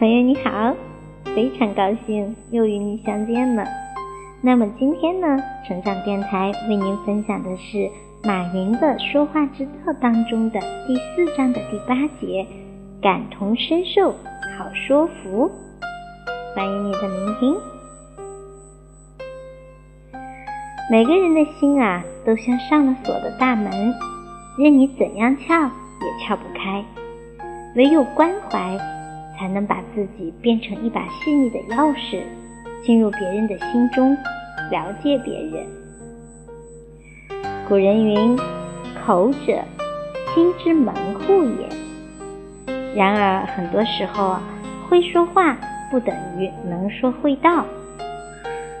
朋友你好，非常高兴又与你相见了。那么今天呢，成长电台为您分享的是马云的说话之道当中的第四章的第八节，感同身受，好说服。欢迎你的聆听。每个人的心啊，都像上了锁的大门，任你怎样撬也撬不开。唯有关怀，才能把自己变成一把细腻的钥匙，进入别人的心中，了解别人。古人云：“口者，心之门户也。”然而，很多时候啊，会说话不等于能说会道。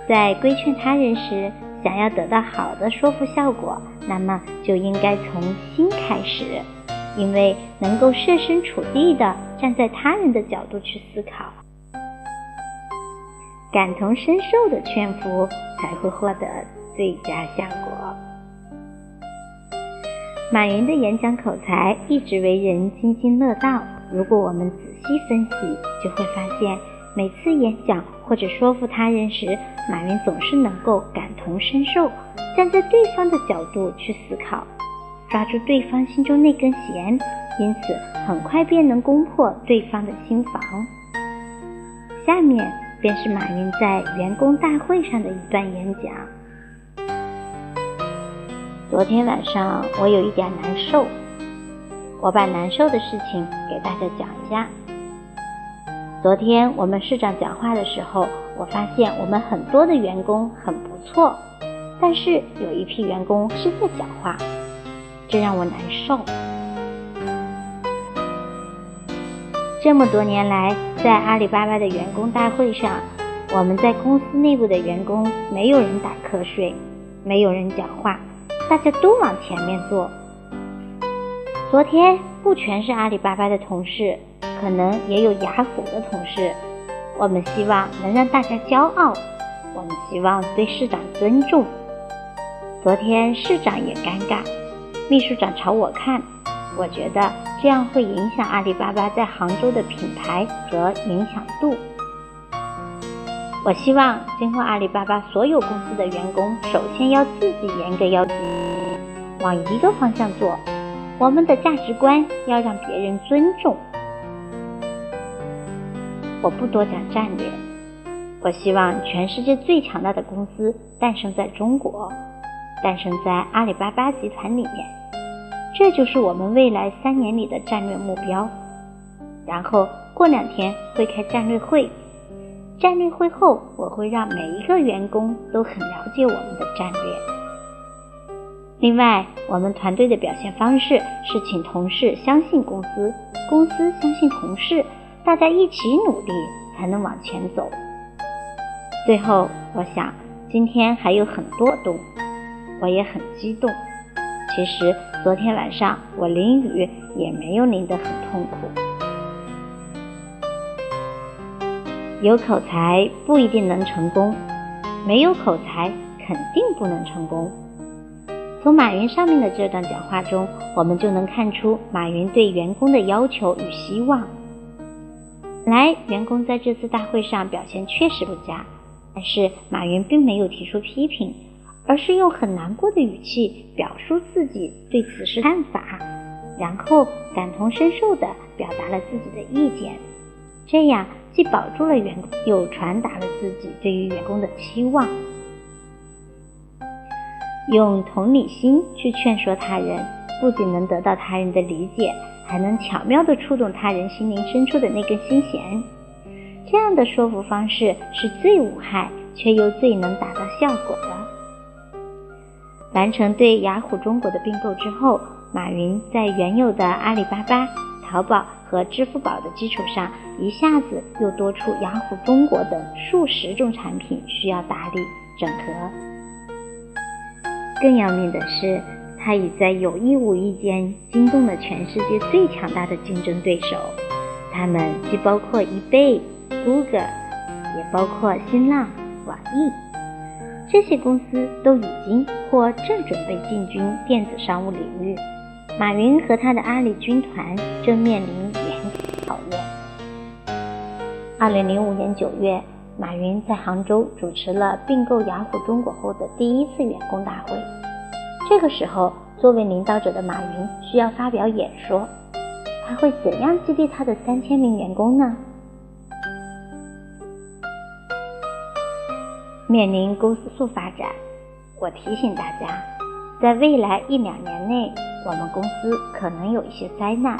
在规劝他人时，想要得到好的说服效果，那么就应该从心开始。因为能够设身处地的站在他人的角度去思考，感同身受的劝服才会获得最佳效果。马云的演讲口才一直为人津津乐道。如果我们仔细分析，就会发现，每次演讲或者说服他人时，马云总是能够感同身受，站在对方的角度去思考。抓住对方心中那根弦，因此很快便能攻破对方的心房。下面便是马云在员工大会上的一段演讲。昨天晚上我有一点难受，我把难受的事情给大家讲一下。昨天我们市长讲话的时候，我发现我们很多的员工很不错，但是有一批员工是在讲话。这让我难受。这么多年来，在阿里巴巴的员工大会上，我们在公司内部的员工没有人打瞌睡，没有人讲话，大家都往前面坐。昨天不全是阿里巴巴的同事，可能也有雅虎的同事。我们希望能让大家骄傲，我们希望对市长尊重。昨天市长也尴尬。秘书长朝我看，我觉得这样会影响阿里巴巴在杭州的品牌和影响度。我希望今后阿里巴巴所有公司的员工，首先要自己严格要求，往一个方向做。我们的价值观要让别人尊重。我不多讲战略，我希望全世界最强大的公司诞生在中国，诞生在阿里巴巴集团里面。这就是我们未来三年里的战略目标。然后过两天会开战略会，战略会后我会让每一个员工都很了解我们的战略。另外，我们团队的表现方式是请同事相信公司，公司相信同事，大家一起努力才能往前走。最后，我想今天还有很多动，我也很激动。其实昨天晚上我淋雨也没有淋得很痛苦。有口才不一定能成功，没有口才肯定不能成功。从马云上面的这段讲话中，我们就能看出马云对员工的要求与希望。来，员工在这次大会上表现确实不佳，但是马云并没有提出批评。而是用很难过的语气表述自己对此事看法，然后感同身受地表达了自己的意见，这样既保住了员工，又传达了自己对于员工的期望。用同理心去劝说他人，不仅能得到他人的理解，还能巧妙地触动他人心灵深处的那根心弦。这样的说服方式是最无害，却又最能达到效果的。完成对雅虎中国的并购之后，马云在原有的阿里巴巴、淘宝和支付宝的基础上，一下子又多出雅虎中国等数十种产品需要打理整合。更要命的是，他已在有意无意间惊动了全世界最强大的竞争对手，他们既包括易贝、Google，也包括新浪、网易。这些公司都已经或正准备进军电子商务领域，马云和他的阿里军团正面临严峻考验。二零零五年九月，马云在杭州主持了并购雅虎中国后的第一次员工大会。这个时候，作为领导者的马云需要发表演说，他会怎样激励他的三千名员工呢？面临公司速发展，我提醒大家，在未来一两年内，我们公司可能有一些灾难，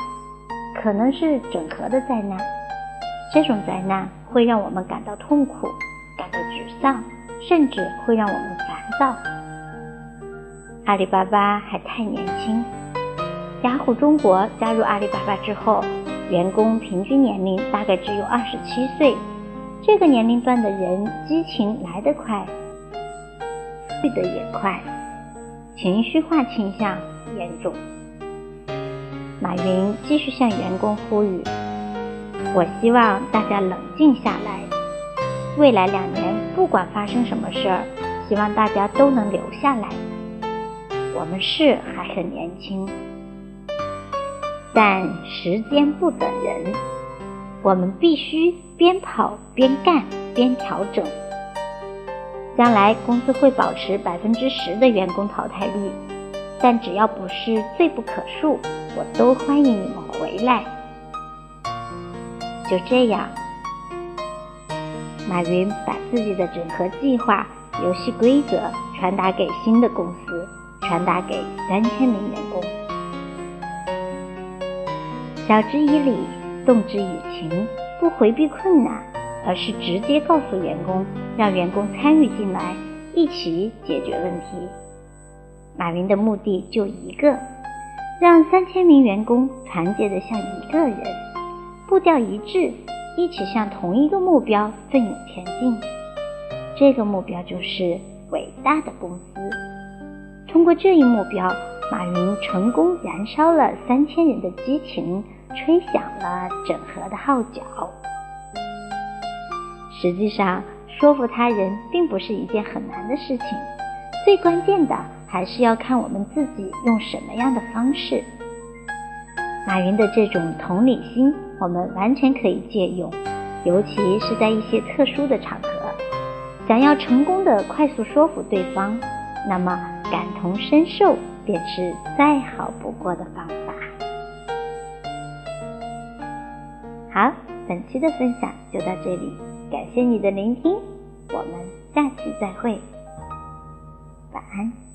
可能是整合的灾难。这种灾难会让我们感到痛苦，感到沮丧，甚至会让我们烦躁。阿里巴巴还太年轻。雅虎中国加入阿里巴巴之后，员工平均年龄大概只有二十七岁。这个年龄段的人，激情来得快，去得也快，情绪化倾向严重。马云继续向员工呼吁。我希望大家冷静下来。未来两年，不管发生什么事儿，希望大家都能留下来。我们是还很年轻，但时间不等人，我们必须边跑边干边调整。将来公司会保持百分之十的员工淘汰率，但只要不是罪不可恕，我都欢迎你们回来。就这样，马云把自己的整合计划、游戏规则传达给新的公司，传达给三千名员工。晓之以理，动之以情，不回避困难，而是直接告诉员工，让员工参与进来，一起解决问题。马云的目的就一个，让三千名员工团结的像一个人。步调一致，一起向同一个目标奋勇前进。这个目标就是伟大的公司。通过这一目标，马云成功燃烧了三千人的激情，吹响了整合的号角。实际上，说服他人并不是一件很难的事情，最关键的还是要看我们自己用什么样的方式。马云的这种同理心。我们完全可以借用，尤其是在一些特殊的场合，想要成功的快速说服对方，那么感同身受便是再好不过的方法。好，本期的分享就到这里，感谢你的聆听，我们下期再会，晚安。